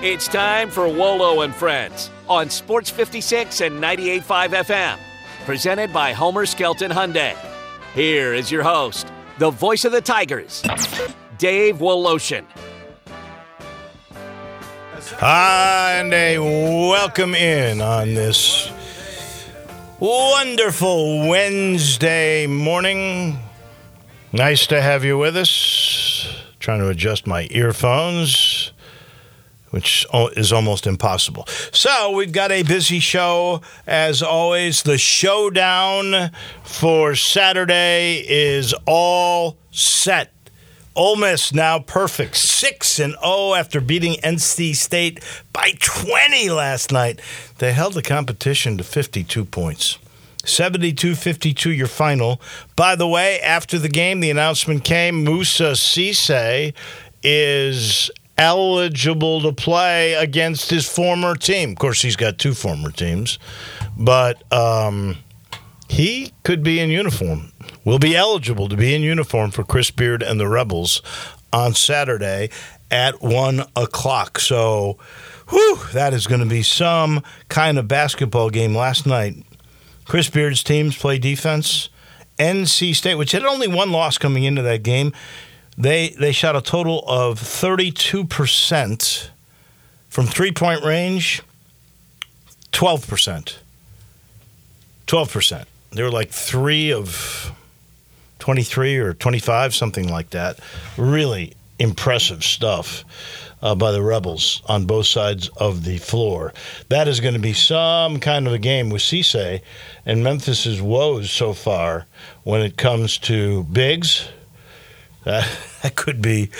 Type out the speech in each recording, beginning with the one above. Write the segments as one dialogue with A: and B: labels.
A: It's time for Wolo and Friends on Sports 56 and 98.5 FM. Presented by Homer Skelton Hyundai. Here is your host, the voice of the Tigers, Dave Woloshin.
B: And a welcome in on this wonderful Wednesday morning. Nice to have you with us. Trying to adjust my earphones, which is almost impossible. So, we've got a busy show as always. The showdown for Saturday is all set. Ole Miss now perfect, six and zero oh after beating NC State by twenty last night. They held the competition to fifty-two points. 72 52 your final. By the way, after the game, the announcement came Moussa Cisse is eligible to play against his former team. Of course, he's got two former teams, but um, he could be in uniform. Will be eligible to be in uniform for Chris Beard and the Rebels on Saturday at one o'clock. So, whew, that is going to be some kind of basketball game. Last night, Chris Beard's teams play defense. NC State, which had only one loss coming into that game, they they shot a total of 32% from three-point range, 12%. 12%. They were like 3 of 23 or 25 something like that. Really impressive stuff uh, by the Rebels on both sides of the floor. That is going to be some kind of a game with Cisse and Memphis's woes so far when it comes to bigs. Uh, that could be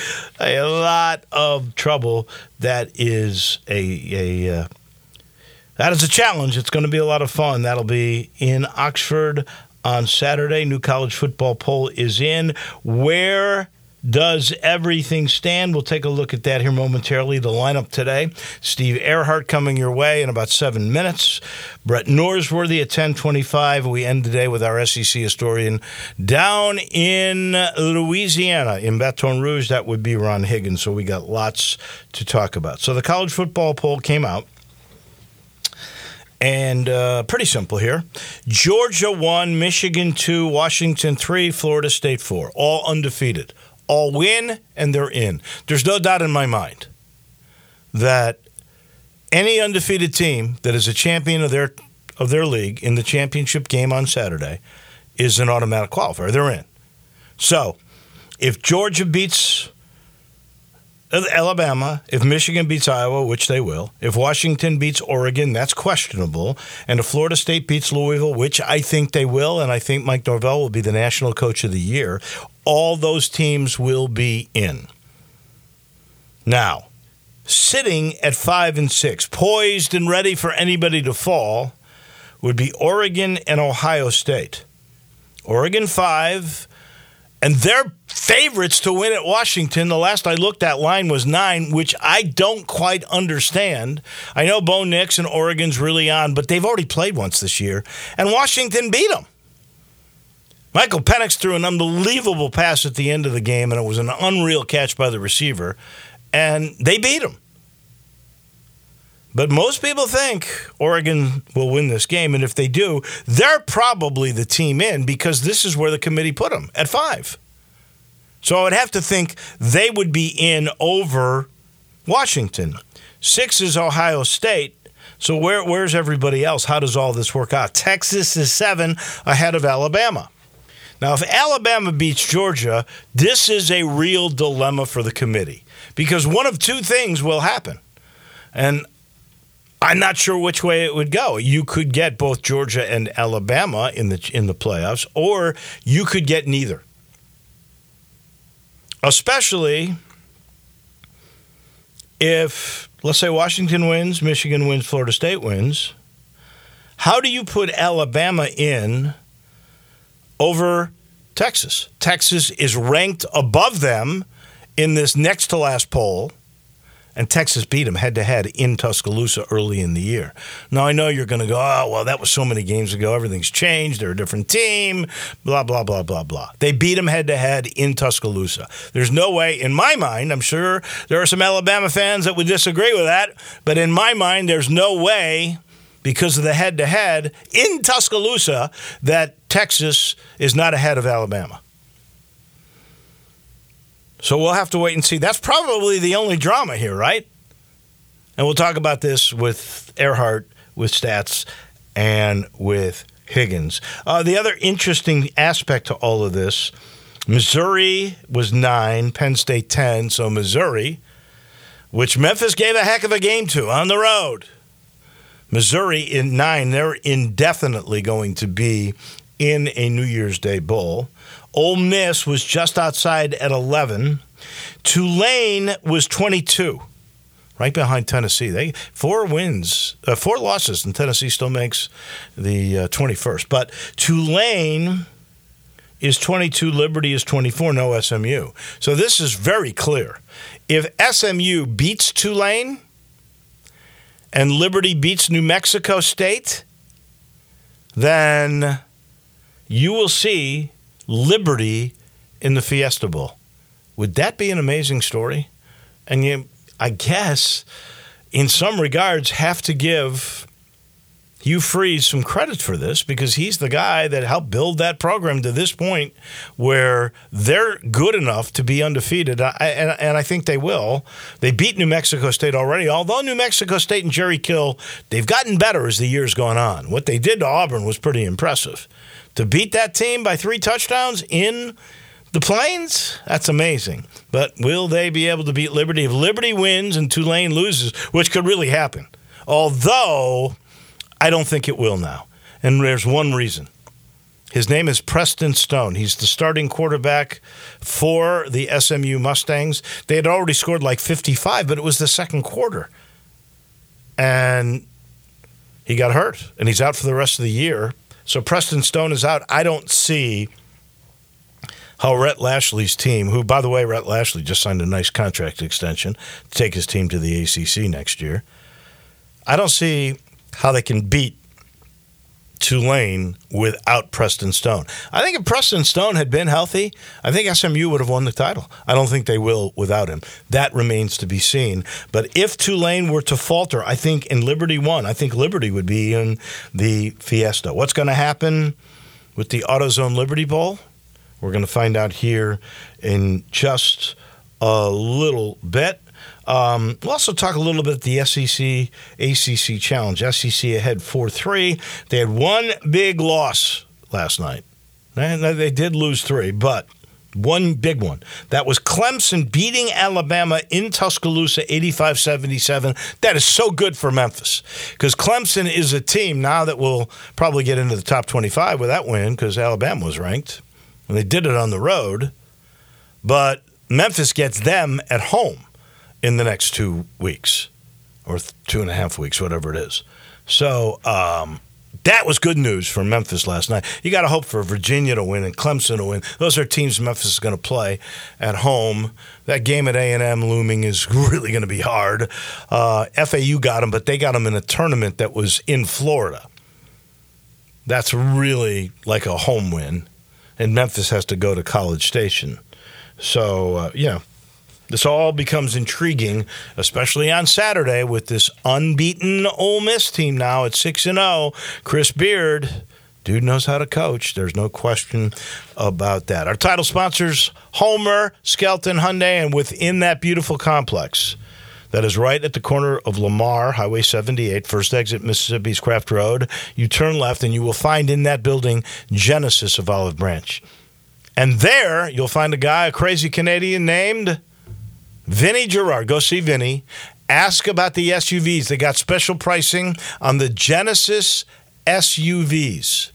B: a lot of trouble. That is a, a uh, that is a challenge. It's going to be a lot of fun. That'll be in Oxford on Saturday. New college football poll is in. Where does everything stand? We'll take a look at that here momentarily. The lineup today: Steve Ehrhart coming your way in about seven minutes. Brett Norsworthy at ten twenty-five. We end the day with our SEC historian down in Louisiana in Baton Rouge. That would be Ron Higgins. So we got lots to talk about. So the college football poll came out. And uh, pretty simple here. Georgia 1, Michigan 2, Washington 3, Florida State 4. All undefeated all win and they're in. There's no doubt in my mind that any undefeated team that is a champion of their of their league in the championship game on Saturday is an automatic qualifier. They're in. So, if Georgia beats Alabama, if Michigan beats Iowa, which they will, if Washington beats Oregon, that's questionable, and if Florida State beats Louisville, which I think they will, and I think Mike Norvell will be the national coach of the year, all those teams will be in. Now, sitting at five and six, poised and ready for anybody to fall, would be Oregon and Ohio State. Oregon five, and they're favorites to win at Washington. The last I looked, that line was nine, which I don't quite understand. I know Bo Nix and Oregon's really on, but they've already played once this year, and Washington beat them. Michael Penix threw an unbelievable pass at the end of the game, and it was an unreal catch by the receiver, and they beat him. But most people think Oregon will win this game, and if they do, they're probably the team in because this is where the committee put them at five. So I would have to think they would be in over Washington. Six is Ohio State. So where, where's everybody else? How does all this work out? Texas is seven ahead of Alabama. Now, if Alabama beats Georgia, this is a real dilemma for the committee because one of two things will happen. And I'm not sure which way it would go. You could get both Georgia and Alabama in the in the playoffs, or you could get neither. Especially if, let's say, Washington wins, Michigan wins, Florida State wins. How do you put Alabama in over Texas. Texas is ranked above them in this next to last poll, and Texas beat them head to head in Tuscaloosa early in the year. Now, I know you're going to go, oh, well, that was so many games ago. Everything's changed. They're a different team, blah, blah, blah, blah, blah. They beat them head to head in Tuscaloosa. There's no way, in my mind, I'm sure there are some Alabama fans that would disagree with that, but in my mind, there's no way because of the head to head in Tuscaloosa that Texas is not ahead of Alabama. So we'll have to wait and see. That's probably the only drama here, right? And we'll talk about this with Ehrhart, with stats, and with Higgins. Uh, the other interesting aspect to all of this Missouri was nine, Penn State 10. So Missouri, which Memphis gave a heck of a game to on the road. Missouri in nine, they're indefinitely going to be in a New Year's Day Bowl. Ole Miss was just outside at 11. Tulane was 22, right behind Tennessee. They four wins, uh, four losses, and Tennessee still makes the uh, 21st. But Tulane is 22, Liberty is 24, no SMU. So this is very clear. If SMU beats Tulane and Liberty beats New Mexico State, then you will see Liberty in the Fiesta Bowl. Would that be an amazing story? And you, I guess, in some regards, have to give Hugh Freeze some credit for this because he's the guy that helped build that program to this point where they're good enough to be undefeated. I, and, and, I think they will. They beat New Mexico State already, although New Mexico State and Jerry Kill, they've gotten better as the year's gone on. What they did to Auburn was pretty impressive to beat that team by three touchdowns in the Plains, that's amazing. But will they be able to beat Liberty? If Liberty wins and Tulane loses, which could really happen, although I don't think it will now. And there's one reason. His name is Preston Stone. He's the starting quarterback for the SMU Mustangs. They had already scored like 55, but it was the second quarter. And he got hurt, and he's out for the rest of the year so Preston Stone is out. I don't see how Rhett Lashlee's team, who, by the way, Rhett Lashlee just signed a nice contract extension to take his team to the ACC next year. I don't see how they can beat Tulane without Preston Stone. I think if Preston Stone had been healthy, I think SMU would have won the title. I don't think they will without him. That remains to be seen. But if Tulane were to falter, I think in Liberty won. I think Liberty would be in the Fiesta. What's going to happen with the AutoZone Liberty Bowl? We're going to find out here in just a little bit. Um, we'll also talk a little bit the SEC ACC Challenge. SEC ahead 4 3. They had one big loss last night. They did lose three, but one big one. That was Clemson beating Alabama in Tuscaloosa 85 77. That is so good for Memphis because Clemson is a team now that will probably get into the top 25 with that win because Alabama was ranked. And they did it on the road. But Memphis gets them at home in the next two weeks or two and a half weeks, whatever it is. So um, that was good news for Memphis last night. You got to hope for Virginia to win and Clemson to win. Those are teams Memphis is going to play at home. That game at A and M looming is really going to be hard. Uh, FAU got them, but they got them in a tournament that was in Florida. That's really like a home win, and Memphis has to go to College Station. So uh, yeah, this all becomes intriguing, especially on Saturday with this unbeaten Ole Miss team now at 6 and 0. Chris Beard, dude knows how to coach. There's no question about that. Our title sponsors Homer, Skelton, Hyundai, and within that beautiful complex that is right at the corner of Lamar, Highway 78, first exit Mississippi's Craft Road. You turn left and you will find in that building Genesis of Olive Branch. And there you'll find a guy, a crazy Canadian named Vinny Gerard. Go see Vinny. Ask about the SUVs. They got special pricing on the Genesis SUVs.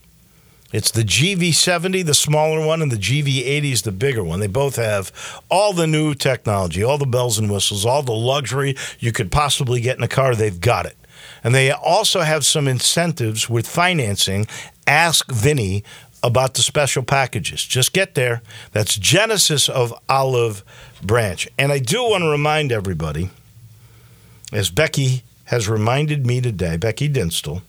B: It's the GV70, the smaller one, and the GV80 is the bigger one. They both have all the new technology, all the bells and whistles, all the luxury you could possibly get in a car. They've got it. And they also have some incentives with financing. Ask Vinny about the special packages. Just get there. That's Genesis of Olive Branch. And I do want to remind everybody as Becky has reminded me today, Becky Dinstuhl,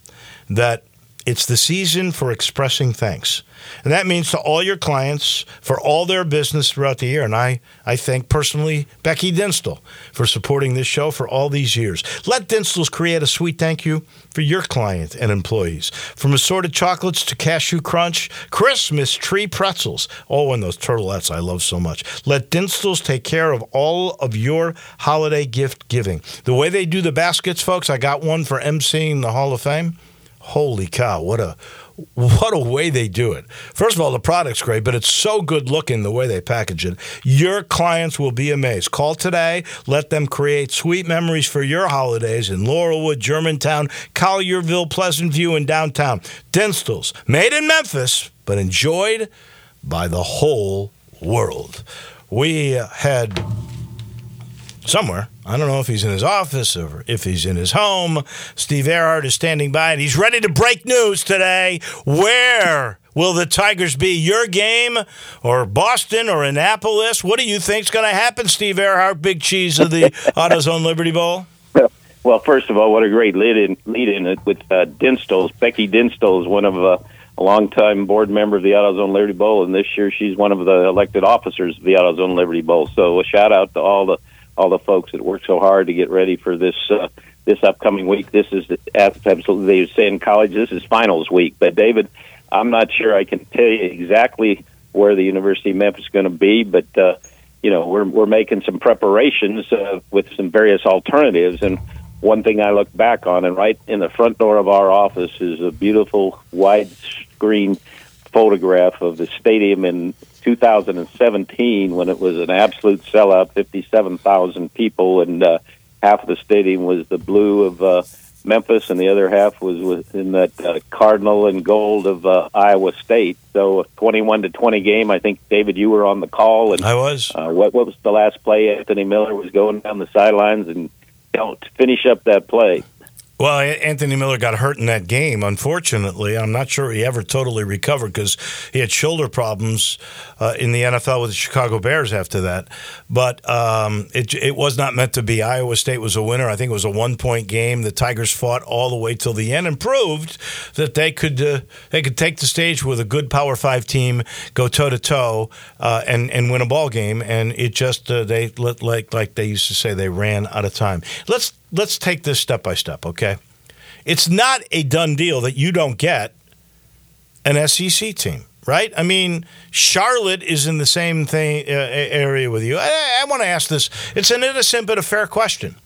B: that it's the season for expressing thanks. And that means to all your clients for all their business throughout the year. And I, I thank personally Becky Dinstuhl for supporting this show for all these years. Let Dinstuhl's create a sweet thank you for your client and employees. From assorted chocolates to cashew crunch, Christmas tree pretzels. Oh, and those turtlettes I love so much. Let Dinstuhl's take care of all of your holiday gift giving. The way they do the baskets, folks, I got one for emceeing the Hall of Fame holy cow, what a what a way they do it. First of all, the product's great, but it's so good looking the way they package it. Your clients will be amazed. Call today. Let them create sweet memories for your holidays in Laurelwood, Germantown, Collierville, Pleasant View, and downtown. Dinstuhl's, made in Memphis, but enjoyed by the whole world. We had somewhere. I don't know if he's in his office or if he's in his home. Steve Ehrhart is standing by and he's ready to break news today. Where will the Tigers be? Your game or Boston or Annapolis? What do you think's going to happen, Steve Ehrhart, big cheese of the AutoZone Liberty Bowl?
C: Well, first of all, what a great lead in, lead in with uh. Becky Dinstuhls is one of uh, a longtime board member of the AutoZone Liberty Bowl, and this year she's one of the elected officers of the AutoZone Liberty Bowl. So a shout out to all the all the folks that worked so hard to get ready for this uh, this upcoming week. This is absolutely they say in college this is finals week. But David, I'm not sure I can tell you exactly where the University of Memphis is going to be, but uh, you know we're we're making some preparations uh, with some various alternatives. And one thing I look back on, and right in the front door of our office is a beautiful widescreen photograph of the stadium in 2017 when it was an absolute sellout, 57,000 people, and uh, half of the stadium was the blue of uh, Memphis, and the other half was in that uh, cardinal and gold of uh, Iowa State. So, a 21 to 20 game. I think David, you were on the call, and
B: I was.
C: Uh, what what was the last play? Anthony Miller was going down the sidelines and don't finish up that play.
B: Well, Anthony Miller got hurt in that game. Unfortunately, I'm not sure he ever totally recovered because he had shoulder problems uh, in the NFL with the Chicago Bears after that. But um, it, it was not meant to be. Iowa State was a winner. I think it was a one point game. The Tigers fought all the way till the end and proved that they could uh, they could take the stage with a good Power Five team, go toe to toe, and and win a ball game. And it just uh, they like like they used to say they ran out of time. Let's let's take this step by step, okay? It's not a done deal that you don't get an SEC team, right? I mean, Charlotte is in the same thing uh, area with you. I, I want to ask this. It's an innocent but a fair question.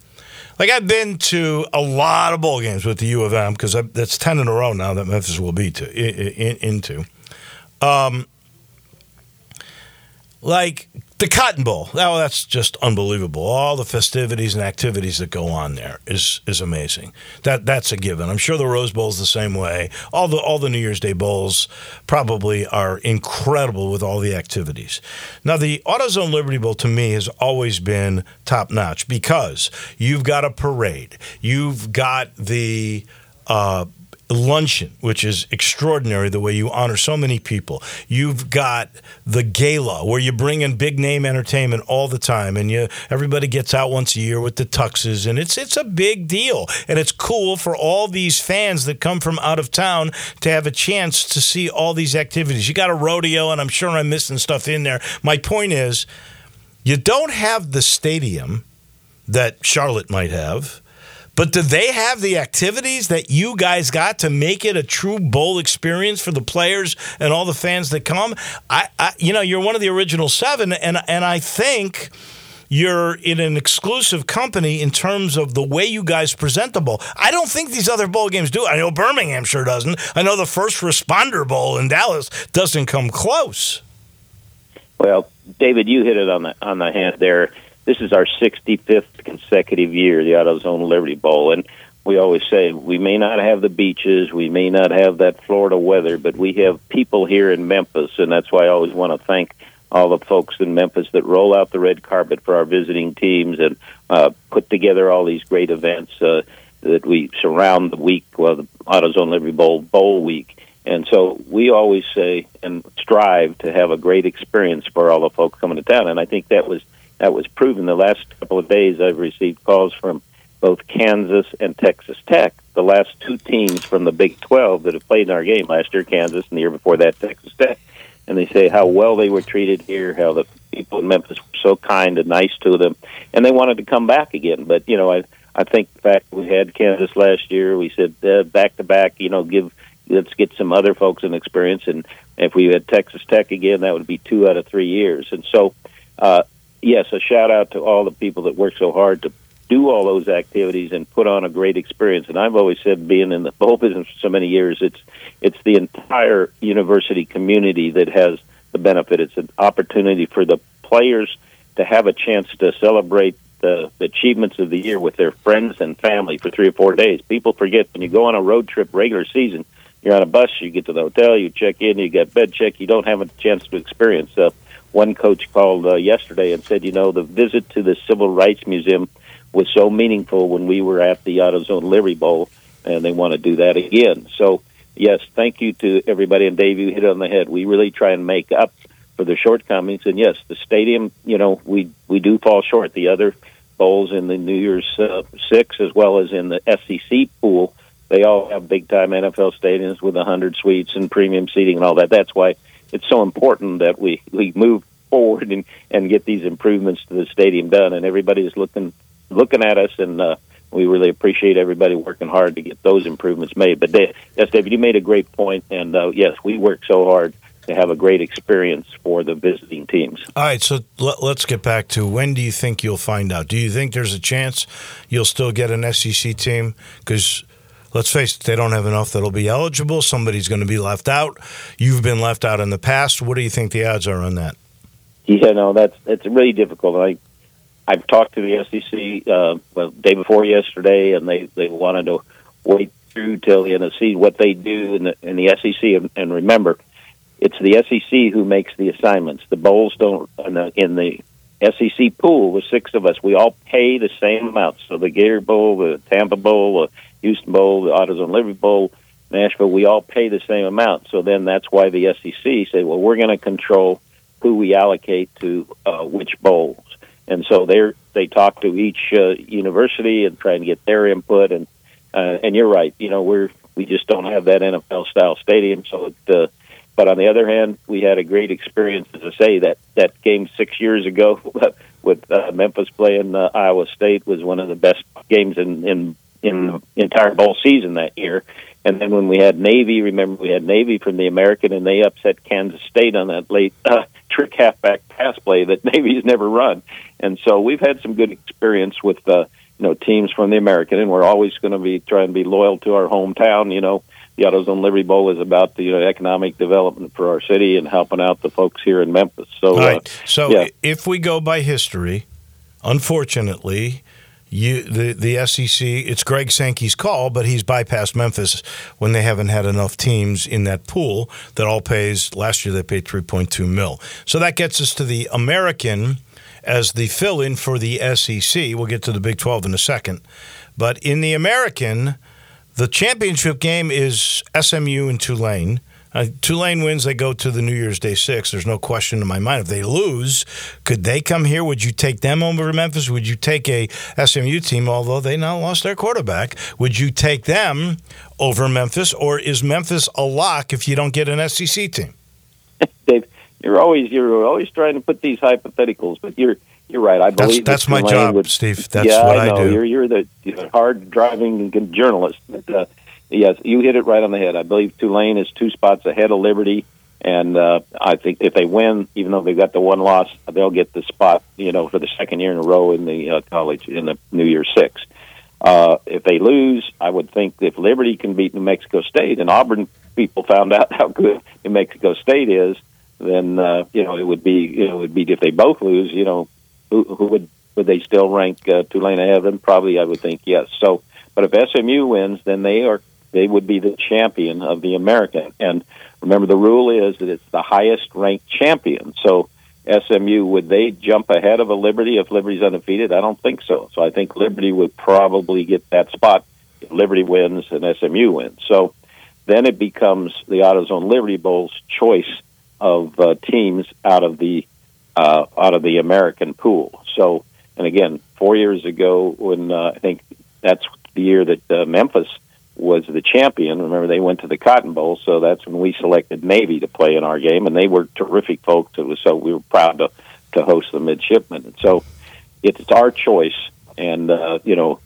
B: Like I've been to a lot of bowl games with the U of M because that's ten in a row now that Memphis will be to in, in, into. Um, like the Cotton Bowl. Oh, that's just unbelievable. All the festivities and activities that go on there is is amazing. That that's a given. I'm sure the Rose Bowl is the same way. All the all the New Year's Day bowls probably are incredible with all the activities. Now the AutoZone Liberty Bowl to me has always been top notch because you've got a parade. You've got the uh, luncheon, which is extraordinary the way you honor so many people. You've got the gala where you bring in big name entertainment all the time, and you everybody gets out once a year with the tuxes, and it's it's a big deal, and it's cool for all these fans that come from out of town to have a chance to see all these activities. You got a rodeo, and I'm sure I'm missing stuff in there. My point is, you don't have the stadium that Charlotte might have but do they have the activities that you guys got to make it a true bowl experience for the players and all the fans that come? I, I you know, you're one of the original seven, and and I think you're in an exclusive company in terms of the way you guys present the bowl. I don't think these other bowl games do. I know Birmingham sure doesn't. I know the first responder bowl in Dallas doesn't come close.
C: Well, David, you hit it on the on the head there this is our 65th consecutive year, the AutoZone Liberty Bowl, and we always say we may not have the beaches, we may not have that Florida weather, but we have people here in Memphis, and that's why I always want to thank all the folks in Memphis that roll out the red carpet for our visiting teams and uh, put together all these great events uh, that we surround the week, well, the AutoZone Liberty Bowl Bowl Week. And so we always say and strive to have a great experience for all the folks coming to town. And I think that was that was proven the last couple of days. I've received calls from both Kansas and Texas Tech, the last two teams from the Big 12 that have played in our game last year, Kansas, and the year before that, Texas Tech. And they say how well they were treated here, how the people in Memphis were so kind and nice to them, and they wanted to come back again. But you know, I I think the fact we had Kansas last year, we said uh, back to back, you know, give let's get some other folks an experience, and if we had Texas Tech again, that would be two out of three years. And so, uh, yes, a shout out to all the people that work so hard to do all those activities and put on a great experience. And I've always said, being in the bowl business for so many years, it's it's the entire university community that has the benefit. It's an opportunity for the players to have a chance to celebrate the, achievements of the year with their friends and family for three or four days. People forget when you go on a road trip regular season, you're on a bus, you get to the hotel, you check in, you get bed check, you don't have a chance to experience. Uh, one coach called uh, yesterday and said, you know, the visit to the Civil Rights Museum was so meaningful when we were at the AutoZone Liberty Bowl, and they want to do that again. So, yes, thank you to everybody. And Dave, you hit it on the head. We really try and make up for the shortcomings. And yes, the stadium, you know, we we do fall short. The other bowls in the New Year's uh, Six, as well as in the SEC pool, they all have big time NFL stadiums with a hundred suites and premium seating and all that. That's why it's so important that we we move forward and and get these improvements to the stadium done. And everybody is looking looking at us, and uh, we really appreciate everybody working hard to get those improvements made. But Dave, yes, David, you made a great point, and uh, yes, we work so hard to have a great experience for the visiting teams.
B: All right, so let, us get back to when do you think you'll find out? Do you think there's a chance you'll still get an SEC team? Because let's face it, they don't have enough that'll be eligible. Somebody's going to be left out. You've been left out in the past. What do you think the odds are on that?
C: Yeah, no, that's it's really difficult. I I've talked to the SEC uh, well day before yesterday, and they they wanted to wait through till the end of season what they do in the in the SEC. And, and remember, it's the SEC who makes the assignments. The bowls don't in the, in the SEC pool with six of us. We all pay the same amount. So the Gator Bowl, the Tampa Bowl, the Houston Bowl, the AutoZone Liberty Bowl, Nashville, we all pay the same amount. So then that's why the SEC say, well, we're going to control who we allocate to uh, which bowls and so they they talk to each uh, university and try and get their input. And uh, and you're right, you know we're we just don't have that NFL style stadium. So, it, uh, but on the other hand, we had a great experience, as I say that that game six years ago with uh, Memphis playing uh, Iowa State was one of the best games in in in the entire bowl season that year. And then when we had Navy, remember we had Navy from the American, and they upset Kansas State on that late uh, trick halfback pass play that Navy's never run. And so we've had some good experience with uh, you know teams from the American, and we're always going to be trying to be loyal to our hometown. You know, the AutoZone Liberty Bowl is about the you know economic development for our city and helping out the folks here in Memphis. So,
B: right. uh, so yeah. if we go by history, unfortunately you the the SEC. It's Greg Sankey's call, but he's bypassed Memphis when they haven't had enough teams in that pool that all pays. Last year they paid three point two mil. So that gets us to the American as the fill-in for the SEC. We'll get to the Big Twelve in a second, but in the American, the championship game is SMU and Tulane. Uh, Tulane wins, they go to the New Year's Day Six. There's no question in my mind. If they lose, could they come here? Would you take them over Memphis? Would you take a SMU team, although they now lost their quarterback? Would you take them over Memphis, or is Memphis a lock if you don't get an SEC team?
C: Dave, you're always you're always trying to put these hypotheticals, but you're you're right. I believe
B: that's, that's my job,
C: would,
B: Steve. That's
C: yeah,
B: what
C: I, know.
B: I do.
C: You're you're the you know, hard driving journalist. But, uh, Yes, you hit it right on the head. I believe Tulane is two spots ahead of Liberty, and uh, I think if they win, even though they've got the one loss, they'll get the spot. You know, for the second year in a row in the uh, college in the New Year Six. Uh, if they lose, I would think if Liberty can beat New Mexico State, and Auburn people found out how good New Mexico State is, then uh, you know it would be you know it would be if they both lose, you know, who, who would would they still rank uh, Tulane ahead of them? Probably, I would think yes. So, but if SMU wins, then they are they would be the champion of the American. And remember, the rule is that it's the highest ranked champion. So SMU would they jump ahead of a Liberty if Liberty's undefeated? I don't think so. So I think Liberty would probably get that spot if Liberty wins and SMU wins. So then it becomes the AutoZone Liberty Bowl's choice of uh, teams out of the uh, out of the American pool. So and again, four years ago when uh, I think that's the year that uh, Memphis was the champion. Remember, they went to the Cotton Bowl, so that's when we selected Navy to play in our game, and they were terrific folks. It was so we were proud to to host the midshipmen. And so it's our choice, and uh, you know,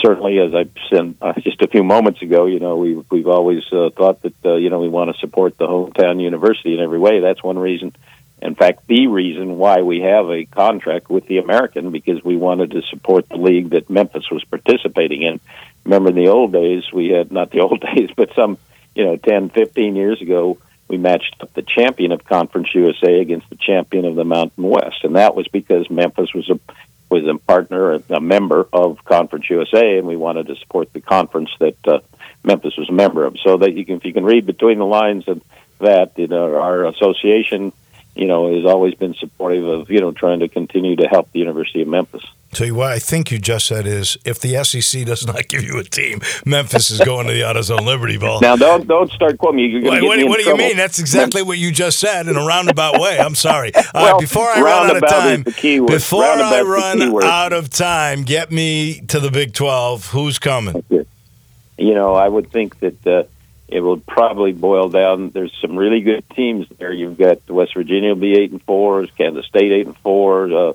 C: certainly as I said uh, just a few moments ago, you know, we we've always uh, thought that uh, you know we want to support the hometown university in every way. That's one reason. In fact, the reason why we have a contract with the American because we wanted to support the league that Memphis was participating in remember in the old days we had not the old days but some you know 10 15 years ago we matched up the champion of conference usa against the champion of the mountain west. And that was because memphis was a was a partner a member of conference usa and we wanted to support the conference that uh, memphis was a member of. So that you can if you can read between the lines of that you know our association you know has always been supportive of you know trying to continue to help the university of memphis
B: Tell you what I think you just said is if the SEC does not give you a team, Memphis is going to the AutoZone Liberty Bowl.
C: Now don't don't start quoting me. You're
B: Wait, what,
C: me
B: what do you mean? That's exactly what you just said in a roundabout way. I'm sorry. All
C: well,
B: right, before I run out of time, before I run out of time, get me to the Big 12. Who's coming?
C: You know, I would think that uh, it will probably boil down. There's some really good teams there. You've got West Virginia will be eight and four, Kansas State eight and four. Uh,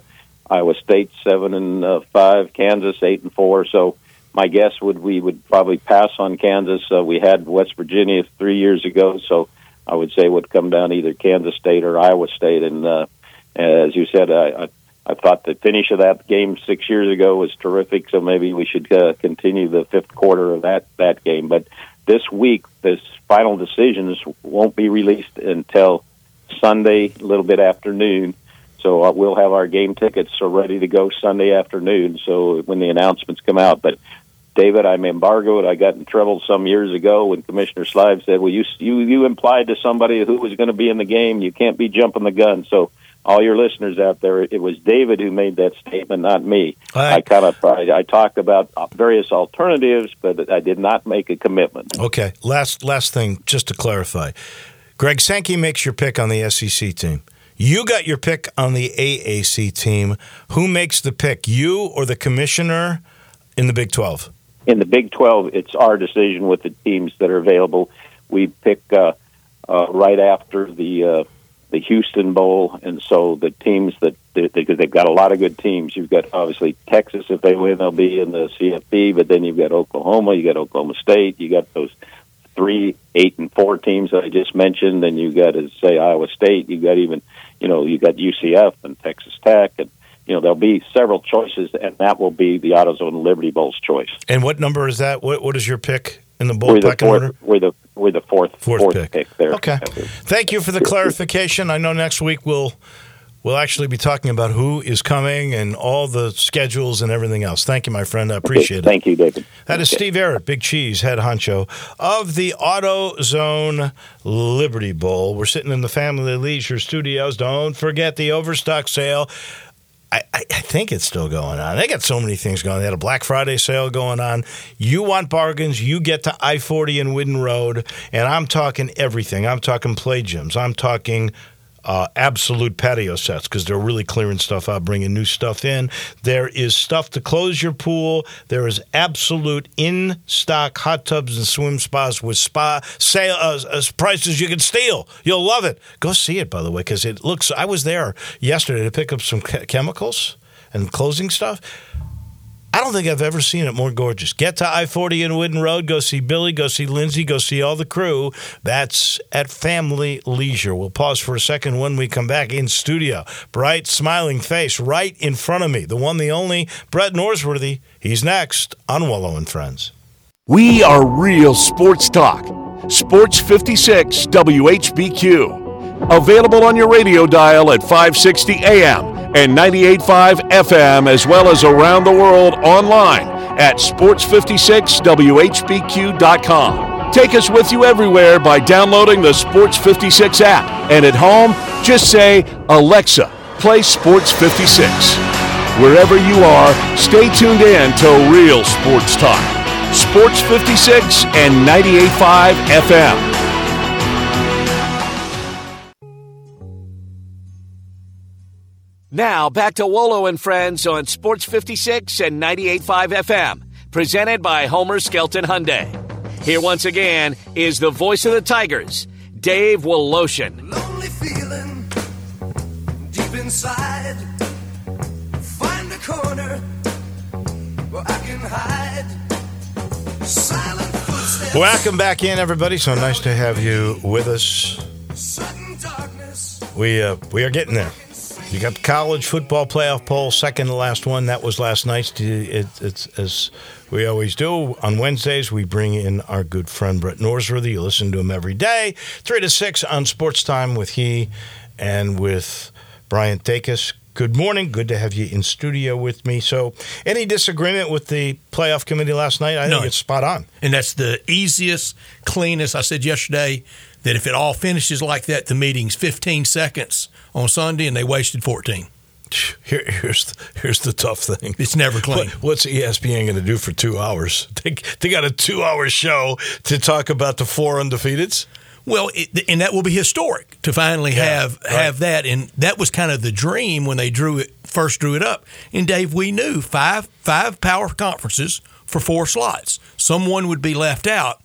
C: Iowa State seven and uh, five, Kansas eight and four. So my guess would we would probably pass on Kansas. Uh, we had West Virginia three years ago, so I would say would come down either Kansas State or Iowa State. And uh, as you said, I, I I thought the finish of that game six years ago was terrific. So maybe we should uh, continue the fifth quarter of that that game. But this week, this final decisions won't be released until Sunday, a little bit after noon so uh, we'll have our game tickets so ready to go Sunday afternoon. So when the announcements come out, but David, I'm embargoed. I got in trouble some years ago when Commissioner Slive said, "Well, you you you implied to somebody who was going to be in the game. You can't be jumping the gun." So all your listeners out there, it was David who made that statement, not me.
B: Right.
C: I kind of I, I talked about various alternatives, but I did not make a commitment.
B: Okay, last last thing, just to clarify, Greg Sankey makes your pick on the SEC team. You got your pick on the AAC team. Who makes the pick, you or the commissioner in the Big 12?
C: In the Big 12, it's our decision with the teams that are available. We pick uh, uh, right after the uh, the Houston Bowl, and so the teams that because they've got a lot of good teams. You've got obviously Texas if they win, they'll be in the CFP. But then you've got Oklahoma, you got Oklahoma State, you got those three, eight, and four teams that I just mentioned. Then you got to say Iowa State. You got even you know, you got UCF and Texas Tech, and you know there'll be several choices, and that will be the AutoZone Liberty Bowl's choice.
B: And what number is that? What What is your pick in the bowl
C: we're the
B: pecking
C: fourth,
B: order?
C: We're the we're the fourth
B: fourth,
C: fourth
B: pick.
C: pick. there.
B: Okay. Thank you for the clarification. I know next week we'll we'll actually be talking about who is coming and all the schedules and everything else. Thank you, my friend. I appreciate
C: okay.
B: it.
C: Thank you, David.
B: That is
C: okay.
B: Steve Ehrhart, Big Cheese, head honcho of the AutoZone Liberty Bowl. We're sitting in the Family Leisure Studios. Don't forget the Overstock sale. I, I, think it's still going on. They got so many things going. They had a Black Friday sale going on. You want bargains, you get to I 40 and Whitten Road. And I'm talking everything. I'm talking play gyms. I'm talking uh, absolute patio sets because they're really clearing stuff out, bringing new stuff in. There is stuff to close your pool. There is absolute in stock hot tubs and swim spas with spa sale uh, uh, prices you can steal. You'll love it. Go see it, by the way, because it looks. I was there yesterday to pick up some chemicals and closing stuff. I don't think I've ever seen it more gorgeous. Get to I 40 and Whitten Road. Go see Billy. Go see Lindsay. Go see all the crew. That's at Family Leisure. We'll pause for a second when we come back in studio. Bright, smiling face right in front of me. The one, the only, Brett Norsworthy. He's next on Wolo and Friends.
D: We are real sports talk. Sports 56 WHBQ. Available on your radio dial at 560 AM and 98.5 FM, as well as around the world online at sports56whbq.com. Take us with you everywhere by downloading the Sports 56 app. And at home, just say, Alexa, play Sports 56. Wherever you are, stay tuned in to Real Sports Talk. Sports 56 and 98.5 FM.
A: Now back to Wolo and Friends on Sports 56 and 98.5 FM, presented by Homer Skelton Hyundai. Here once again is the voice of the Tigers, Dave Woloshin.
E: Lonely feeling deep inside. Find a corner where I can hide. Silent footsteps.
B: Welcome back in, everybody. So nice to have you with us.
E: Sudden darkness.
B: We uh, we are getting there. You got the college football playoff poll, second to last one. That was last night. It, it's as we always do on Wednesdays. We bring in our good friend Brett Norsworthy. You listen to him every day, three to six on Sports Time with he and with Brian Dacus. Good morning. Good to have you in studio with me. So, any disagreement with the playoff committee last night? I
F: None.
B: think it's spot on.
F: And that's the easiest, cleanest. I said yesterday that if it all finishes like that, the meeting's 15 seconds on Sunday and they wasted 14.
B: Here, here's the, here's the tough thing.
F: It's never clean.
B: What- what's ESPN going to do for two hours? They, they got a two hour show to talk about the four undefeateds.
F: Well, it, and that will be historic to finally
B: Yeah,
F: have
B: right.
F: have that, and that was kind of the dream when they drew it first drew it up. And Dave, we knew five five power conferences for four slots. Someone would be left out,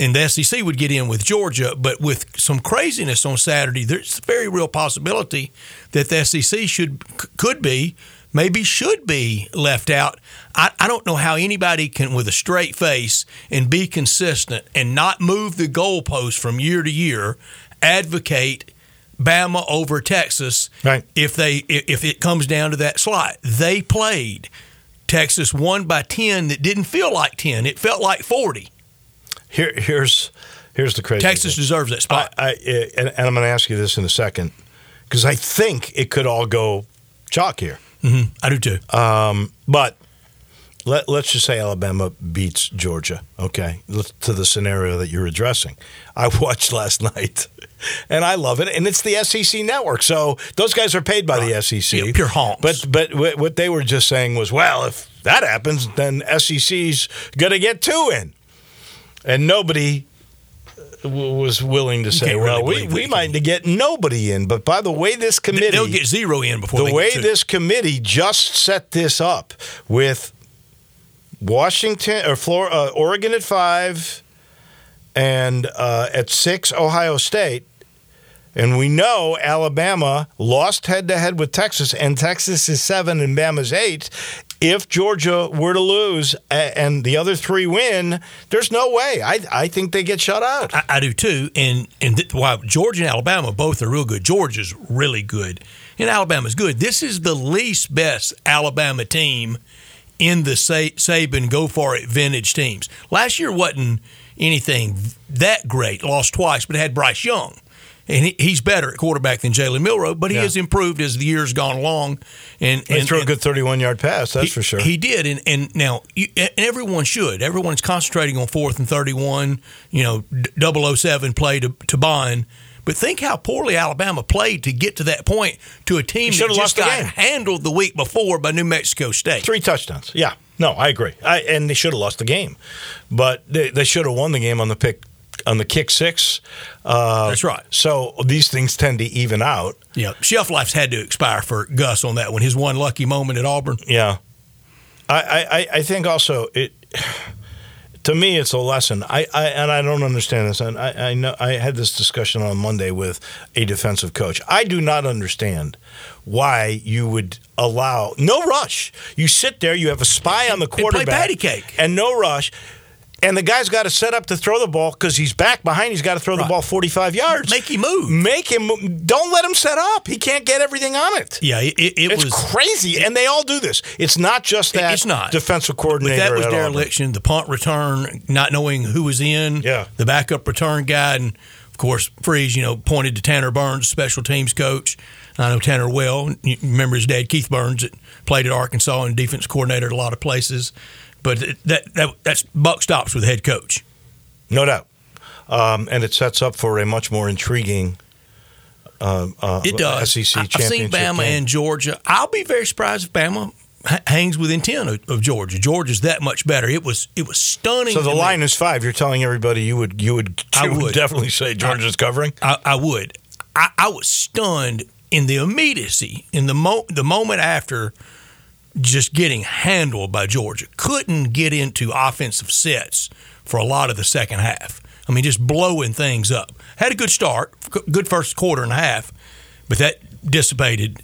F: and the SEC would get in with Georgia. But with some craziness on Saturday, there's a very real possibility that the SEC should could be. Maybe should be left out. I, I don't know how anybody can, with a straight face and be consistent and not move the goalpost from year to year, advocate Bama over Texas
B: Right.
F: if they if it comes down to that slot. They played. Texas won by ten that didn't feel like ten. It felt like forty.
B: Here, here's here's the crazy.
F: Texas
B: thing.
F: deserves that spot.
B: I, and, and I'm going to ask you this in a second because I think it could all go chalk here.
F: I do too.
B: Um, but let, let's just say Alabama beats Georgia, okay, to the scenario that you're addressing. I watched last night, and I love it, and it's the SEC network, so those guys are paid by the SEC.
F: Yeah, pure honks.
B: But but what they were just saying was, well, if that happens, then SEC's going to get two in, and nobody w- was willing to say, well,
F: really
B: we, we might get nobody in. But by the way, this committee
F: They'll get zero in before
B: the way this committee just set this up with Washington or Florida, uh, Oregon at five, and uh, at six Ohio State, and we know Alabama lost head to head with Texas, and Texas is seven and Bama's eight. If Georgia were to lose and the other three win, there's no way. I I think they get shut out.
F: I, I do too. And and th- while Georgia and Alabama both are real good, Georgia's really good, and Alabama's good. This is the least best Alabama team in the Sa- Saban go for it vintage teams. Last year wasn't anything that great. Lost twice, but had Bryce Young. And he, he's better at quarterback than Jalen Milroe, but he
B: Yeah.
F: has improved as the years gone along. And, and
B: threw a good 31 yard pass, that's
F: he,
B: for sure.
F: He did, and and now you, and everyone should. Everyone's concentrating on fourth and thirty-one. You know, d- 007 play to to Bond. But think how poorly Alabama played to get to that point to a team that just
B: lost the
F: got handled the week before by New Mexico State.
B: Three touchdowns. Yeah. No, I agree. I, and they should have lost the game, but they, they should have won the game on the pick on the kick six. Uh,
F: That's right.
B: So these things tend to even out.
F: Yeah, shelf life's had to expire for Gus on that one. His one lucky moment at Auburn.
B: Yeah. I, I, I- think also it to me it's a lesson. I, I and I don't understand this. And I, I know I had this discussion on Monday with a defensive coach. I do not understand why you would allow no rush. You sit there, you have a spy on the quarterback.
F: play patty cake.
B: and no rush. And the guy's got to set up to throw the ball because he's back behind. He's got to throw the ball 45 yards.
F: Make him move.
B: Make him. move. Don't let him set up. He can't get everything on it.
F: Yeah, it, it, it
B: It's
F: was
B: crazy, and they all do this. It's not just that.
F: It's not.
B: defensive
F: But
B: coordinator.
F: that was dereliction. The punt return, not knowing who was in.
B: Yeah.
F: The backup return guy, and of course, Freeze, you know, pointed to Tanner Burns, special teams coach. I know Tanner well. You remember his dad, Keith Burns, that played at Arkansas and defense coordinator at a lot of places. But that, that that's buck stops with the head coach.
B: no doubt, um, and it sets up for a much more intriguing. Uh, uh,
F: It does.
B: SEC
F: I- I've seen Bama
B: game.
F: and Georgia. I'll be very surprised if Bama h- hangs within ten of, of Georgia. Georgia's that much better. It was it was stunning.
B: so the
F: to me.
B: line is five. You're telling everybody you would you would,
F: I
B: would
F: would.
B: definitely say Georgia's covering.
F: I, I would. I, I was stunned in the immediacy in the mo- the moment after just getting handled by Georgia. Couldn't get into offensive sets for a lot of the second half. I mean, just blowing things up. Had a good start, good first quarter and a half, but that dissipated.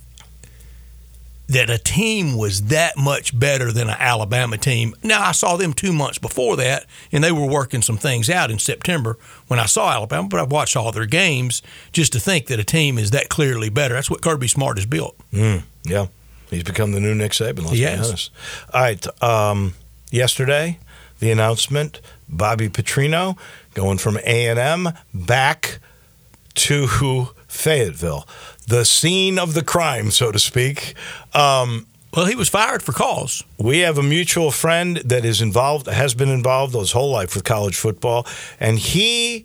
F: That a team was that much better than an Alabama team. Now, I saw them two months before that, and they were working some things out in September when I saw Alabama, but I've watched all their games just to think that a team is that clearly better. That's what Kirby Smart has built.
B: Mm, yeah. He's become the new Nick Saban, let's
F: He
B: be honest. All right. Um, yesterday, the announcement, Bobby Petrino going from A&M back to Fayetteville, the scene of the crime, so to speak. Um,
F: Well, he was fired for cause.
B: we have a mutual friend that is involved, has been involved his whole life with college football, and he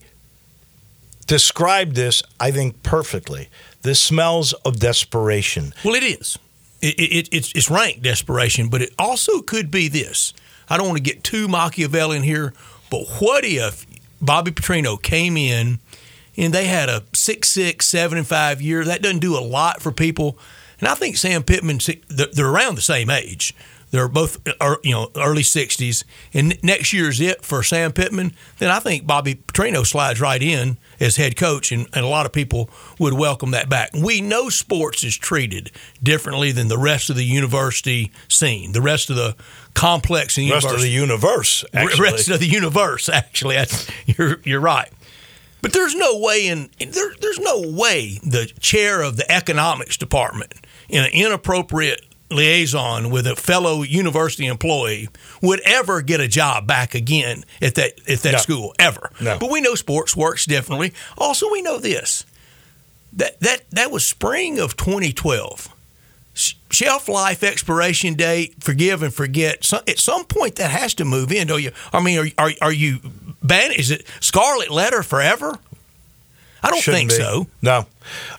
B: described this, I think, perfectly. This smells of desperation.
F: Well, it is. It, it, it's, it's ranked desperation, but it also could be this. I don't want to get too Machiavellian here, but what if Bobby Petrino came in and they had a six six seven and five year? That doesn't do a lot for people. And I think Sam Pittman, they're around the same age. They're both, uh, you know, early 60s. And next year's it for Sam Pittman. Then I think Bobby Petrino slides right in as head coach, and, and a lot of people would welcome that back. We know sports is treated differently than the rest of the university scene, the rest of the complex and
B: Rest of the universe, actually.
F: rest of the universe. Actually, you're you're right. But there's no way in there, there's no way the chair of the economics department in an inappropriate liaison with a fellow university employee would ever get a job back again at that at that
B: No.
F: school ever.
B: No.
F: But we know sports works differently. Also, we know this that that that was spring of 2012. Shelf life expiration date, forgive and forget. So, at some point, that has to move in, don't you? I mean, are are, are you ban? Is it scarlet letter forever? I don't
B: Shouldn't
F: think
B: be.
F: so.
B: No,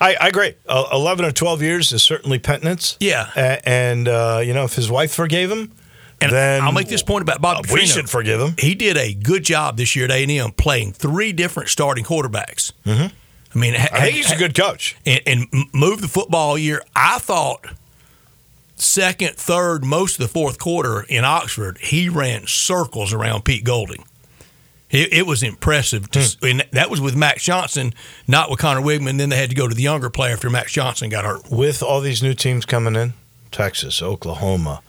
B: I, I agree. Uh, Eleven or twelve years is certainly penitence.
F: Yeah.
B: A- and uh, you know, if his wife forgave him,
F: And
B: then
F: I'll make this point about Bobby
B: we
F: Petrino.
B: should forgive him.
F: He did a good job this year at A and M playing three different starting quarterbacks. Mm-hmm. I mean,
B: I think he's a good coach.
F: and, and moved the football all year. I thought second, third, most of the fourth quarter in Oxford, he ran circles around Pete Golding. It, it was impressive. To, s hmm. and that was with Max Johnson, not with Connor Wigman. Then they had to go to the younger player after Max Johnson got hurt.
B: With all these new teams coming in, Texas, Oklahoma.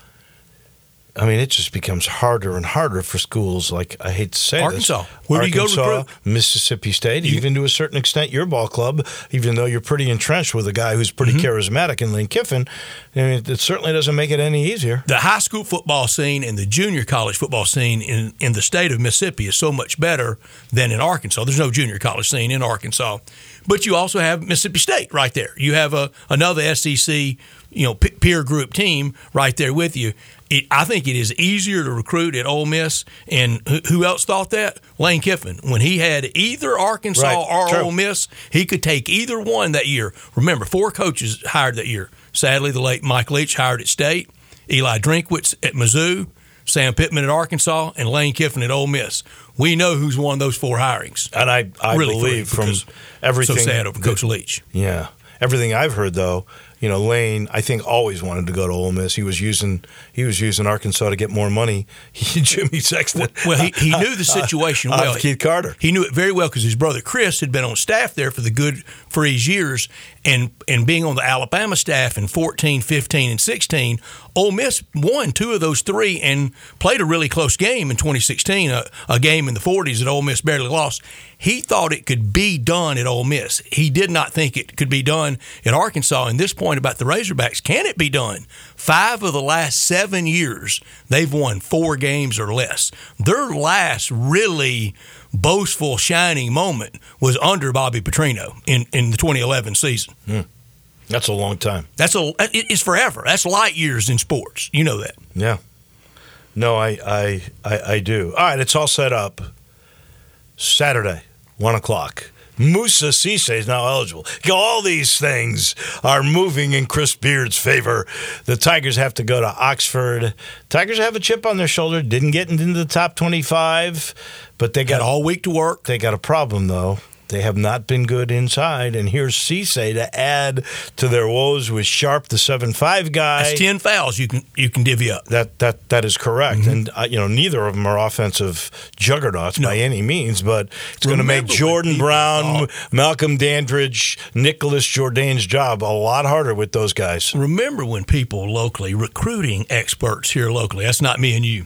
B: I mean, it just becomes harder and harder for schools. Like I hate to say
F: Arkansas.
B: this,
F: Where do you go
B: Arkansas,
F: recruit?
B: Mississippi State, even to a certain extent, your ball club. Even though you're pretty entrenched with a guy who's pretty
F: Mm-hmm.
B: charismatic in Lane Kiffin, I mean, it certainly doesn't make it any easier.
F: the high school football scene and the junior college football scene in, in the state of Mississippi is so much better than in Arkansas. There's no junior college scene in Arkansas, but you also have Mississippi State right there. You have a another SEC, you know, peer group team right there with you. It, I think it is easier to recruit at Ole Miss, and who, who else thought that? Lane Kiffin. When he had either Arkansas
B: Right,
F: or
B: true.
F: Ole Miss, he could take either one that year. Remember, four coaches hired that year. Sadly, the late Mike Leach hired at State, Eli Drinkwitz at Mizzou, Sam Pittman at Arkansas, and Lane Kiffin at Ole Miss. We know who's won those four hirings.
B: And I, I
F: Really
B: believe from everything.
F: so sad over Coach Leach.
B: Yeah. Everything I've heard though, you know, Lane, I think always wanted to go to Ole Miss. He was using he was using Arkansas to get more money. He Jimmy Sexton.
F: Well, he, he knew the situation
B: Uh,
F: well.
B: Keith Carter.
F: He knew it very well because his brother Chris had been on staff there for the good for his years, and and being on the Alabama staff in 14, 15, and 16, Ole Miss won two of those three and played a really close game in 2016, a, a game in the 40s that Ole Miss barely lost. He thought it could be done at Ole Miss. He did not think it could be done at Arkansas. And this point about the Razorbacks, can it be done? Five of the last seven years, they've won four games or less. Their last really boastful, shining moment was under Bobby Petrino in, in the 2011 season. Hmm.
B: That's a long time.
F: That's a it- it's forever. That's light years in sports. You know that.
B: Yeah. No, I, I, I, I do. All right, it's all set up. Saturday, one o'clock. Moussa Cisse is now eligible. All these things are moving in Chris Beard's favor. The Tigers have to go to Oxford. Tigers have a chip on their shoulder. Didn't get into the top twenty-five, but they
F: Got
B: got
F: all week to work.
B: they got a problem though. They have not been good inside, and here's Cisse to add to their woes with Sharp, the seven-five guy.
F: That's ten fouls you can you can divvy up.
B: That that that is correct,
F: Mm-hmm.
B: and uh, you know neither of them are offensive juggernauts by any means, but it's going to make Jordan Brown,
F: thought-
B: Malcolm Dandridge, Nicholas Jourdain's job a lot harder with those guys.
F: Remember when people locally, recruiting experts here locally, that's not me and you,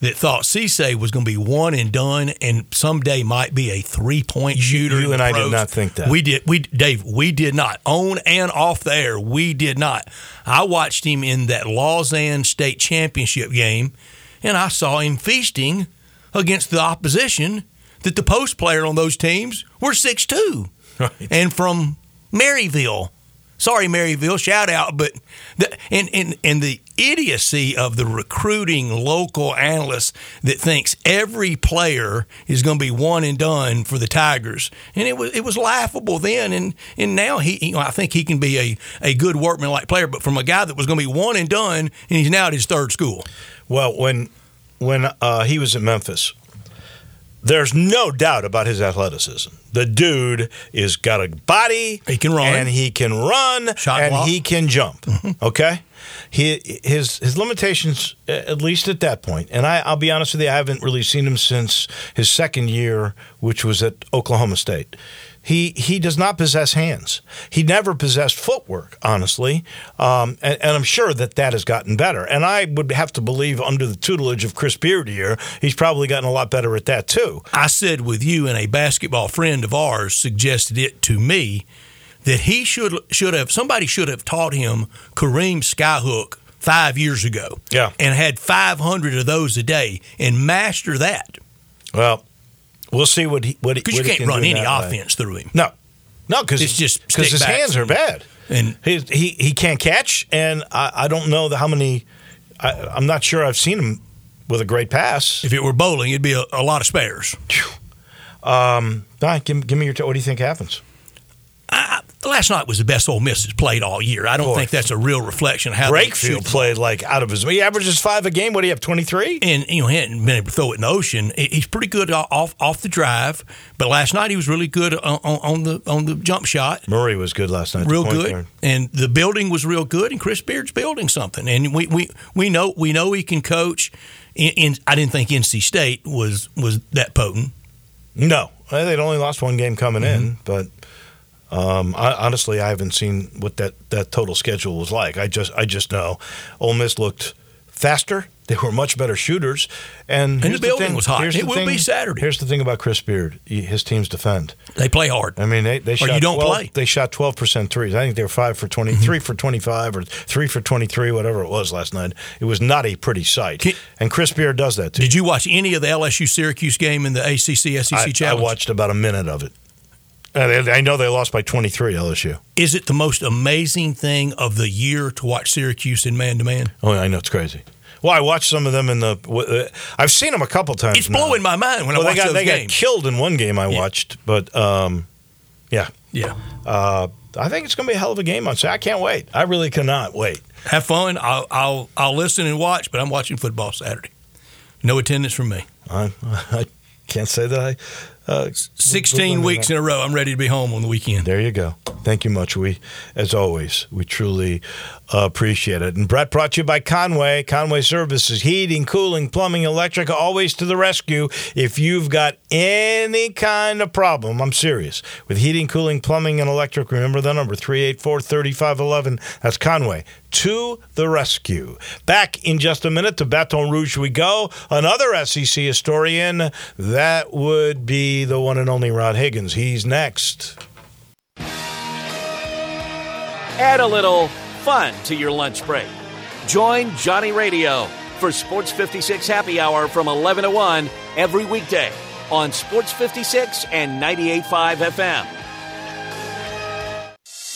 F: that thought Cisse was going to be one and done and someday might be a three point shooter.
B: you
F: in
B: and I did not think that.
F: We did. We Dave, we did not. On and off the air, we did not. I watched him in that Lausanne State Championship game, and I saw him feasting against the opposition that the post player on those teams were six two
B: Right.
F: and from Maryville. Sorry, Maryville, shout out, but the, and and the idiocy of the recruiting local analyst that thinks every player is going to be one and done for the Tigers, and it was it was laughable then, and and now he, he I think he can be a a good workman like player, but from a guy that was going to be one and done, and he's now at his third school.
B: Well, when when uh, he was at Memphis, there's no doubt about his athleticism. The dude is got a body.
F: He can run.
B: and he can run,
F: Shot
B: and
F: block.
B: he can jump. Mm-hmm. Okay, he his his limitations, at least at that point. And I, I'll be honest with you, I haven't really seen him since his second year, which was at Oklahoma State. He he does not possess hands. He never possessed footwork, honestly, um, and, and I'm sure that that has gotten better. And I would have to believe, under the tutelage of Chris Beard here, he's probably gotten a lot better at that too.
F: I said with you, and a basketball friend of ours suggested it to me that he should should have somebody should have taught him Kareem Skyhook five years ago.
B: Yeah.
F: and had five hundred of those a day and master that
B: Well, we'll see what he what he
F: because you can't
B: can
F: run any
B: that way.
F: offense through him.
B: No, no, because
F: It's just
B: because his hands are bad,
F: and-
B: he he he can't catch, and I, I don't know the, how many. I, I'm not sure I've seen him with a great pass.
F: If it were bowling, it'd be a, a lot of spares.
B: Um, right, give, give me your. T- what do you think happens?
F: I, last night was the best Ole Miss has played all year. I don't
B: Boy.
F: think that's a real reflection of how
B: Brakefield played like out of his. He averages five a game. What do you have? Twenty three.
F: and you know he hadn't been able to throw it in the ocean. He's pretty good off off the drive, but last night he was really good on, on, on the on the jump shot,
B: Murray was good last night.
F: real good,
B: guard.
F: and the building was real good. And Chris Beard's building something, and we we, we know we know he can coach. In, in, I didn't think NC State was was that potent.
B: No, Well, they'd only lost one game coming in,
F: Mm-hmm.
B: but um, I, honestly, I haven't seen what that, that total schedule was like. I just I just know Ole Miss looked faster. They were much better shooters, and,
F: the
B: here's
F: building
B: thing-
F: was hot. It will
B: thing-
F: be Saturday.
B: Here's the thing about Chris Beard: his teams defend.
F: They play hard.
B: I mean, they they shot
F: you don't
B: 12,
F: play. Mm-hmm.
B: They shot twelve percent threes. I think they were five for 20, three for twenty five, or three for twenty three, whatever it was last night. It was not a pretty sight.
F: Can-
B: and Chris Beard does that too.
F: Did you watch any of the LSU Syracuse game in the ACC SEC
B: I, I watched about a minute of it. They- I know they lost by 23, LSU.
F: Is it the most amazing thing of the year to watch Syracuse in man to man?
B: Oh, I know it's crazy. Well, I watched some of them in the. uh, I've seen them a couple times.
F: It's
B: now.
F: blowing my mind when
B: Well,
F: I
B: they
F: watch
B: got
F: those
B: they
F: games.
B: got killed in one game I
F: Yeah.
B: watched, but um, yeah,
F: yeah.
B: uh, I think it's going to be a hell of a game on Saturday. I can't wait. I really cannot wait.
F: Have fun. I'll, I'll I'll listen and watch, but I'm watching football Saturday. No attendance from me.
B: I, I can't say that I. Uh,
F: 16 weeks in a row. I'm ready to be home on the weekend.
B: There you go. Thank you much. We, as always, we truly uh, appreciate it. And Brett brought to you by Conway. Conway Services, heating, cooling, plumbing, electric, always to the rescue. If you've got any kind of problem, I'm serious, with heating, cooling, plumbing, and electric, remember the number 384 3511. That's Conway. To the rescue. Back in just a minute to Baton Rouge we go. Another SEC historian. That would be the one and only Ron Higgins. He's next.
A: Add a little fun to your lunch break. Join Johnny Radio for Sports 56 Happy Hour from 11 to 1 every weekday on Sports 56 and 98.5 FM.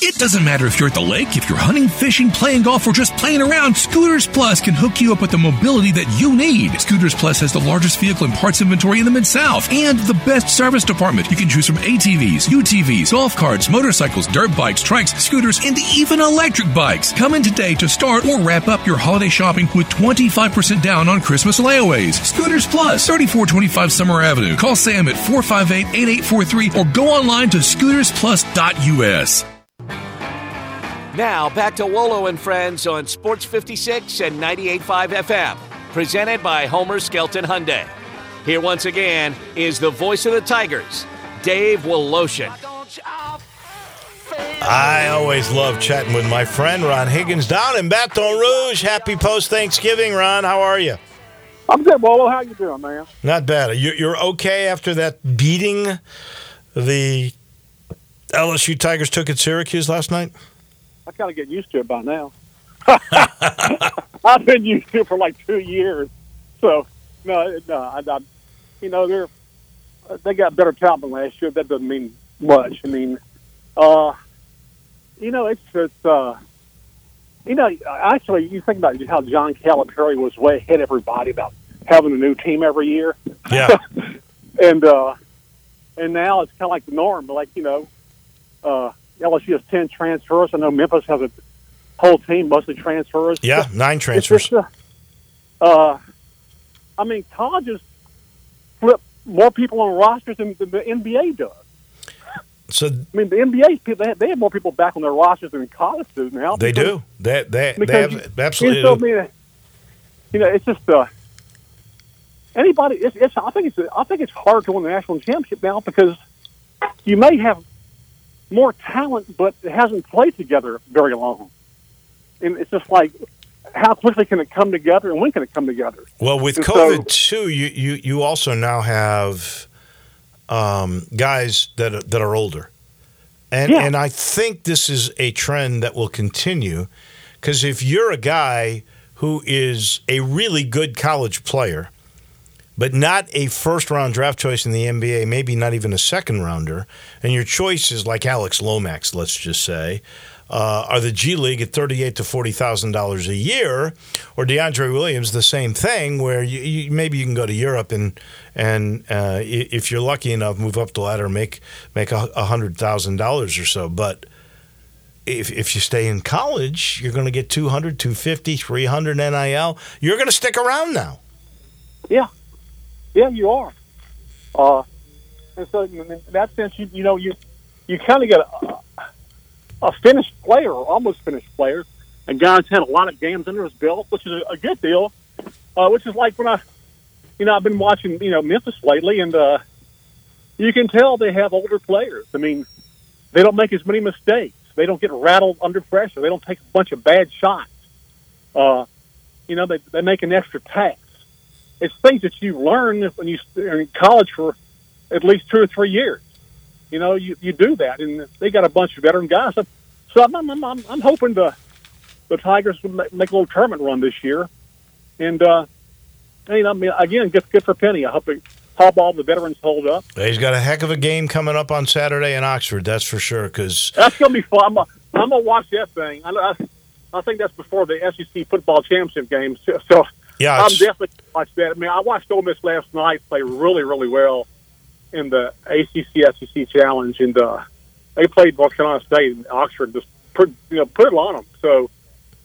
G: It doesn't matter if you're at the lake, if you're hunting, fishing, playing golf, or just playing around, Scooters Plus can hook you up with the mobility that you need. Scooters Plus has the largest vehicle and parts inventory in the Mid South and the best service department. You can choose from ATVs, UTVs, golf carts, motorcycles, dirt bikes, trikes, scooters, and even electric bikes. Come in today to start or wrap up your holiday shopping with 25% down on Christmas layaways. Scooters Plus, 3425 Summer Avenue. Call Sam at 458 8843 or go online to scootersplus.us.
A: Now back to Wolo and Friends on Sports 56 and 98.5 FM, presented by Homer Skelton Hyundai. Here once again is the voice of the Tigers, Dave Woloshin.
B: I always love chatting with my friend Ron Higgins down in Baton Rouge. Happy post Thanksgiving, Ron. How are you?
H: I'm good, Wolo. How you doing, man?
B: Not bad. You're okay after that beating the LSU Tigers took at Syracuse last night?
H: I kind of get used to it by now. I've been used to it for like two years. So no, no, I, I, you know they're they got better talent than last year. That doesn't mean much. I mean, uh, you know, it's it's uh, you know, actually, you think about how John Calipari was way ahead of everybody about having a new team every year.
B: Yeah.
H: and uh, and now it's kind of like the norm. Like you know, uh, LSU has ten transfers. I know Memphis has a whole team mostly transfers.
B: Yeah, nine transfers.
H: just, uh, uh, I mean, colleges flip more people on rosters than, the NBA does.
B: So
H: I mean, the NBA they have, they have more people back on their rosters than college do now.
B: they
H: because-
B: do. They, they, they
H: because
B: have, absolutely
H: you know,
B: do.
H: I mean, you know, it's just uh, anybody. It's, it's. I think it's. I think it's hard to win the national championship now because you may have more talent, but it hasn't played together very long, and it's just like how quickly can it come together, and when can it come together?
B: Well, with
H: And so-
B: COVID too, you, you you also now have um, guys that are, that are older, and
H: Yeah.
B: and I think this is a trend that will continue because if you're a guy who is a really good college player, but not a first round draft choice in the NBA, maybe not even a second rounder, and your choice is like Alex Lomax, let's just say, uh, are the G League at thirty-eight to forty thousand dollars a year, or DeAndre Williams, the same thing, where you, you, maybe you can go to Europe and and uh, if you're lucky enough, move up the ladder, make make a hundred thousand dollars or so, but. If, if you stay in college, you're going to get 200, 250, 300 NIL. You're going to stick around now.
H: Yeah, yeah, you are. Uh, and so in that sense, you you know you you kind of get a, a finished player, or almost finished player, and guy's had a lot of games under his belt, which is a, a good deal. Uh, which is like when I, you know, I've been watching you know Memphis lately, and uh, you can tell they have older players. I mean, they don't make as many mistakes. They don't get rattled under pressure. They don't take a bunch of bad shots. Uh, you know, they they make an extra pass it's things that you learn when you are in college for at least two or three years. You know, you, you do that, and they got a bunch of veteran guys. So, so I'm, I'm, I'm, I'm hoping the the Tigers will make, make a little tournament run this year, and uh, and, you know, I mean, again, good good for Penny. I hope it, hope all the veterans hold up.
B: He's got a heck of a game coming up on Saturday in Oxford, that's for sure. Because
H: That's gonna be fun. I'm gonna, I'm gonna watch that thing. I, I, I think that's before the SEC football championship game. So, so
B: yeah,
H: I'm definitely watch that. I mean, I watched Ole Miss last night play really, really well in the ACC SEC challenge, and uh, they played North Carolina State and Oxford. Just put you know put it on them. So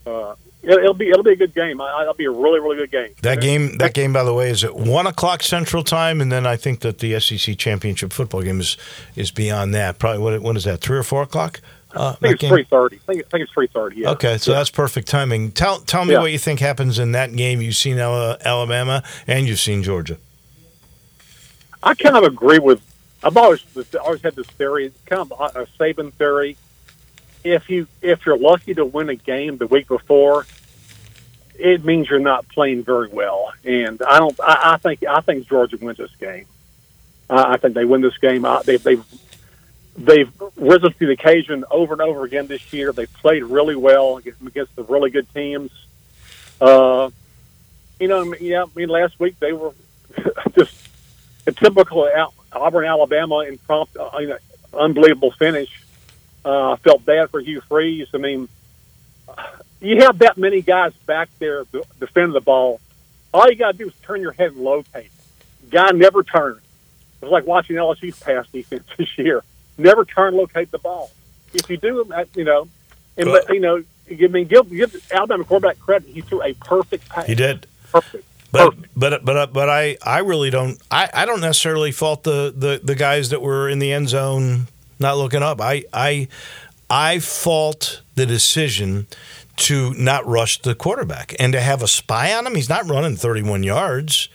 H: uh, it, it'll be it'll be a good game. I, it'll be a really, really good game.
B: that game, that game, by the way, is at one o'clock Central Time, and then I think that the SEC championship football game is is beyond that. Probably what, what is that? Three or four o'clock? Uh,
H: I think it's three thirty. I think, it's three thirty. Yeah.
B: Okay, so that's perfect timing. Tell tell me
H: Yeah.
B: what you think happens in that game. You've seen Alabama and you've seen Georgia.
H: I kind of agree with. I've always always had this theory, it's kind of a a Saban theory. If you if you're lucky to win a game the week before, it means you're not playing very well. And I don't. I, I think I think Georgia wins this game. I, I think they win this game. I, they, they've they've risen to the occasion over and over again this year. They've played really well against, the really good teams. Uh, you know, yeah. I mean, last week they were just a typical Auburn, Alabama, in prompt, uh, you know, unbelievable finish. Uh, I felt bad for Hugh Freeze. I mean, you have that many guys back there to defend the ball. All you got to do is turn your head and locate. Guy never turned. It was like watching LSU's pass defense this year. Never turn, locate the ball. If you do, that, you know, and but, you know, give me give give Alabama quarterback credit. He threw a perfect pass.
B: He did.
H: perfect.
B: But
H: Perfect.
B: but but uh, but I I really don't I, I don't necessarily fault the, the the guys that were in the end zone not looking up. I I I fault the decision to not rush the quarterback and to have a spy on him. He's not running 31 yards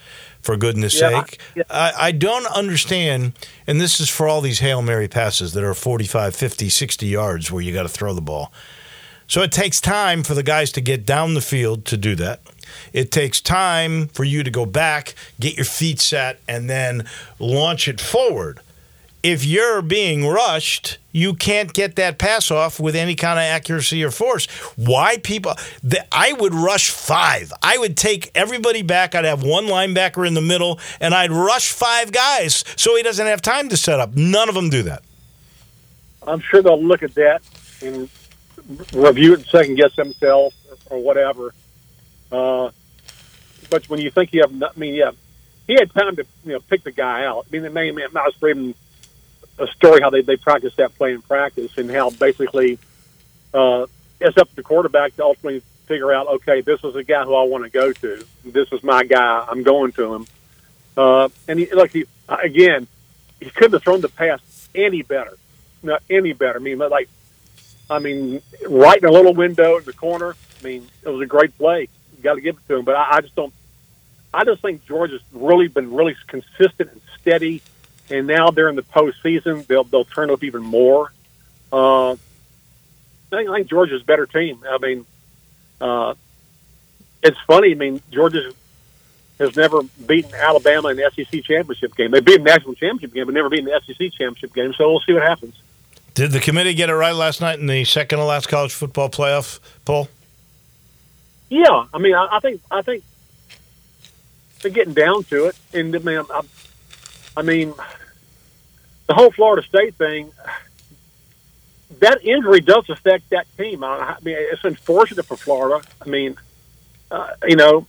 B: for goodness
H: Yeah,
B: sake.
H: yeah.
B: I, I don't understand and this is for all these Hail Mary passes that are 45, 50, 60 yards where you got to throw the ball. So it takes time for the guys to get down the field to do that. It takes time for you to go back, get your feet set, and then launch it forward. If you're being rushed, you can't get that pass off with any kind of accuracy or force. Why people? The, I would rush five. I would take everybody back. I'd have one linebacker in the middle, and I'd rush five guys so he doesn't have time to set up. None of them do that.
H: I'm sure they'll look at that and review it and second guess themselves or, or whatever. Uh, but when you think you have, I mean, yeah, he had time to you know pick the guy out. I mean, they may, I was reading a story how they they practiced that play in practice and how basically uh, it's up to the quarterback to ultimately figure out, okay, this is a guy who I want to go to. This is my guy. I'm going to him. Uh, and he, look, he, again, he couldn't have thrown the pass any better. Not any better. I mean, like, I mean, right in a little window in the corner. I mean, it was a great play. You got to give it to him. But I, I just don't. I just think Georgia's really been really consistent and steady. And now they're in the postseason. They'll they'll turn up even more. Uh, I think, I think Georgia's a better team. I mean, uh, it's funny. I mean, Georgia has never beaten Alabama in the SEC championship game. They beat the national championship game, but never beaten the SEC championship game. So we'll see what happens.
B: Did the committee get it right last night in the second to last college football playoff poll?
H: Yeah, I mean, I, I think I think they're getting down to it, and I mean, I, I mean, the whole Florida State thing. That injury does affect that team. I, mean, it's unfortunate for Florida. I mean, uh, you know,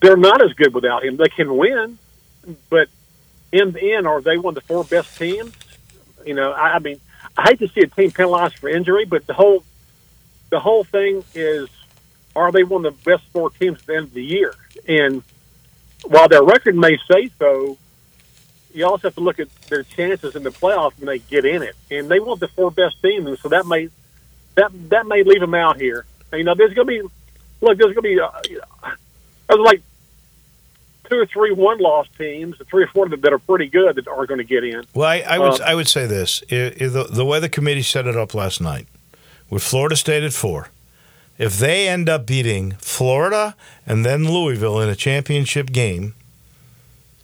H: they're not as good without him. They can win, but in the end, are they one of the four best teams? You know, I, I mean, I hate to see a team penalized for injury, but the whole the whole thing is are they one of the best four teams at the end of the year? And while their record may say so, you also have to look at their chances in the playoff when they get in it. And they want the four best teams, and so that may that that may leave them out here. And, you know, there's going to be look, there's going to be uh, there's like two or three one loss teams, three or four that that are pretty good that are going to get in.
B: Well, I, I would
H: Uh,
B: I would say this: I- I- the, the way the committee set it up last night, with Florida State at four, if they end up beating Florida and then Louisville in a championship game,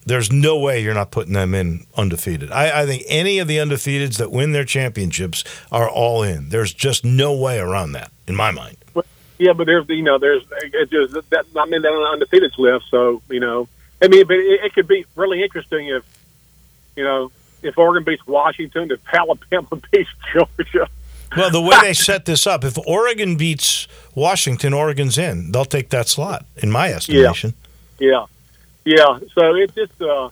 B: there's no way you're not putting them in undefeated. I, I think any of the undefeateds that win their championships are all in. There's just no way around that, in my mind.
H: Yeah, but there's you know there's it just that I mean that on the undefeated list. So you know, I mean, but it, it could be really interesting if you know if Oregon beats Washington, if Alabama beats Georgia.
B: Well, the way they set this up, if Oregon beats Washington, Oregon's in. They'll take that slot, in my estimation.
H: Yeah, yeah. Yeah, so it just uh,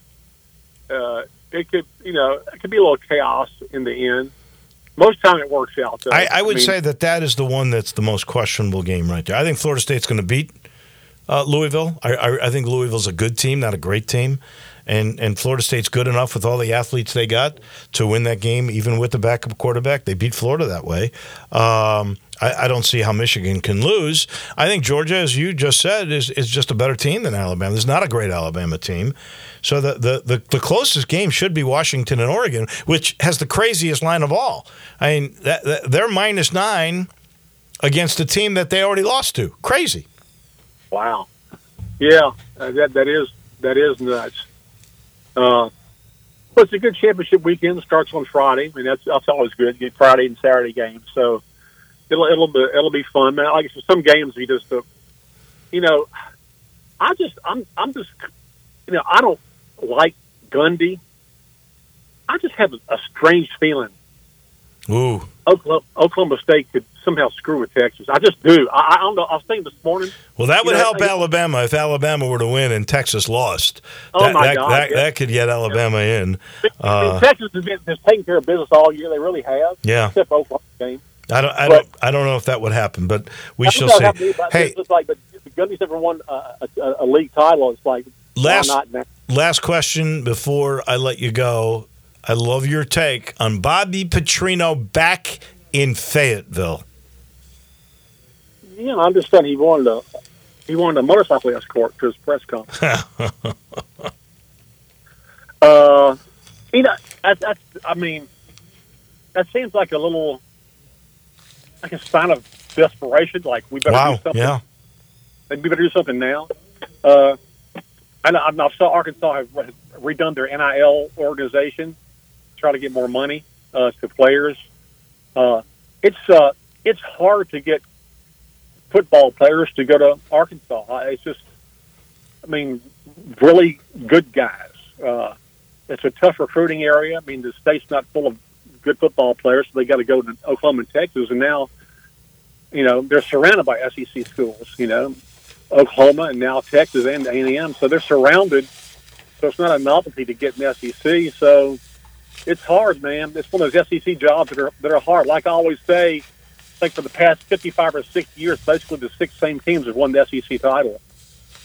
H: uh, it could you know it could be a little chaos in the end. Most time it works out. Though.
B: I, I would
H: mean,
B: say that that is the one that's the most questionable game right there. I think Florida State's going to beat uh, Louisville. I, I, I think Louisville's a good team, not a great team, and and Florida State's good enough with all the athletes they got to win that game, even with the backup quarterback. They beat Florida that way. Um, I, I don't see how Michigan can lose. I think Georgia, as you just said, is is just a better team than Alabama. There's not a great Alabama team. So the, the, the, the closest game should be Washington and Oregon, which has the craziest line of all. I mean, that, that, they're minus nine against a team that they already lost to. Crazy.
H: Wow. Yeah, uh, that that is that is nuts. Uh, but it's a good championship weekend. Starts on Friday. I mean, that's that's always good. Friday and Saturday games, so it'll it'll be it'll be fun. Man, like I said, some games you just, uh, you know, I just I'm I'm just, you know, I don't like Gundy. I just have a, strange feeling
B: Ooh.
H: Oklahoma, Oklahoma State could somehow screw with Texas. I just do. I, I don't know. I was thinking this morning.
B: Well, that would
H: know,
B: help
H: I-
B: Alabama if Alabama were to win and Texas lost.
H: Oh,
B: that,
H: my
B: that,
H: God,
B: That,
H: yeah.
B: that could get Alabama in.
H: I mean,
B: Uh,
H: Texas has been has taken care of business all year. They really have.
B: Yeah.
H: Except Oklahoma game.
B: I don't. I
H: But-
B: don't. I don't know if that would happen, but we shall see.
H: know how to do, but
B: Hey,
H: it's like, the Gundy's ever won uh, a, a, a league title. It's like
B: Last-
H: why not now?
B: last question before I let you go. I love your take on Bobby Petrino back in Fayetteville.
H: You know, I understand he wanted a he wanted a motorcycle escort to his press conference. uh, you know, that, that's I mean, that seems like a little like a sign of desperation. Like we better
B: wow.
H: do something.
B: Yeah.
H: we better do something now. Uh, I know I saw Arkansas have redone their NIL organization, try to get more money uh, to players. Uh, it's uh, it's hard to get football players to go to Arkansas. It's just, I mean, really good guys. Uh, it's a tough recruiting area. I mean, the state's not full of good football players, so they got to go to Oklahoma and Texas, and now, you know, they're surrounded by SEC schools. You know, Oklahoma and now Texas and A and M, so they're surrounded. So it's not a novelty to get in SEC. So it's hard, man. It's one of those SEC jobs that are that are hard. Like I always say, think for the past fifty-five or sixty years, basically the six same teams have won the SEC title,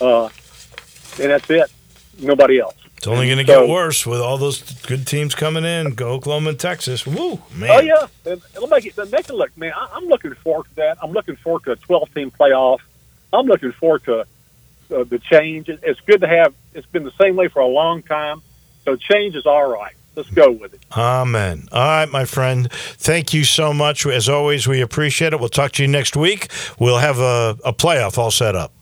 H: uh, and that's it. Nobody else.
B: It's only going to
H: So-
B: get worse with all those good teams coming in. Go Oklahoma and Texas. Woo, man.
H: Oh yeah, it'll make it make it look, man. I, I'm looking forward to that. I'm looking forward to a 12 team playoff. I'm looking forward to uh, the change. It, it's good to have. It's been the same way for a long time, so change is all right. Let's go with it.
B: Amen. All right, my friend. Thank you so much. As always, we appreciate it. We'll talk to you next week. We'll have a, a playoff all set up.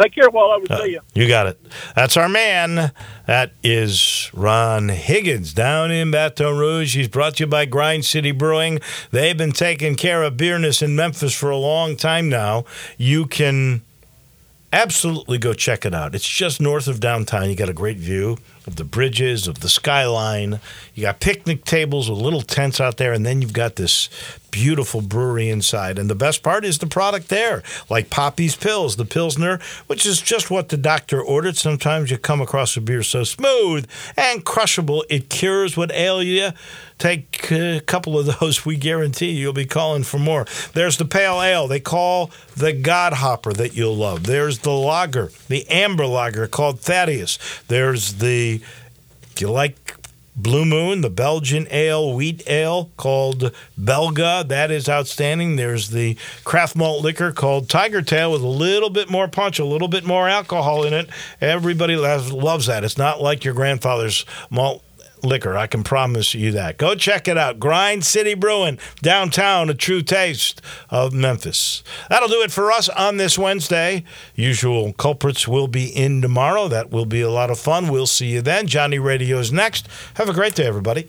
H: Take care. While I was
B: Uh,
H: see you.
B: You got it. That's our man. That is Ron Higgins down in Baton Rouge. He's brought to you by Grind City Brewing. They've been taking care of beerness in Memphis for a long time now. You can absolutely go check it out. It's just north of downtown. You got a great view of the bridges, of the skyline. You got picnic tables with little tents out there, and then you've got this beautiful brewery inside. And the best part is the product there, like Poppy's Pills, the Pilsner, which is just what the doctor ordered. Sometimes you come across a beer so smooth and crushable, it cures what ail you. Take a couple of those. We guarantee you'll be calling for more. There's the pale ale they call the God Hopper that you'll love. There's the lager, the amber lager called Thaddeus. There's the, if you like Blue Moon, the Belgian ale, wheat ale called Belga. That is outstanding. There's the craft malt liquor called Tiger Tail with a little bit more punch, a little bit more alcohol in it. Everybody loves, loves that. It's not like your grandfather's malt liquor. I can promise you that. Go check it out. Grind City Brewing, downtown, a true taste of Memphis. That'll do it for us on this Wednesday. Usual culprits will be in tomorrow. That will be a lot of fun. We'll see you then. Johnny Radio is next. Have a great day, everybody.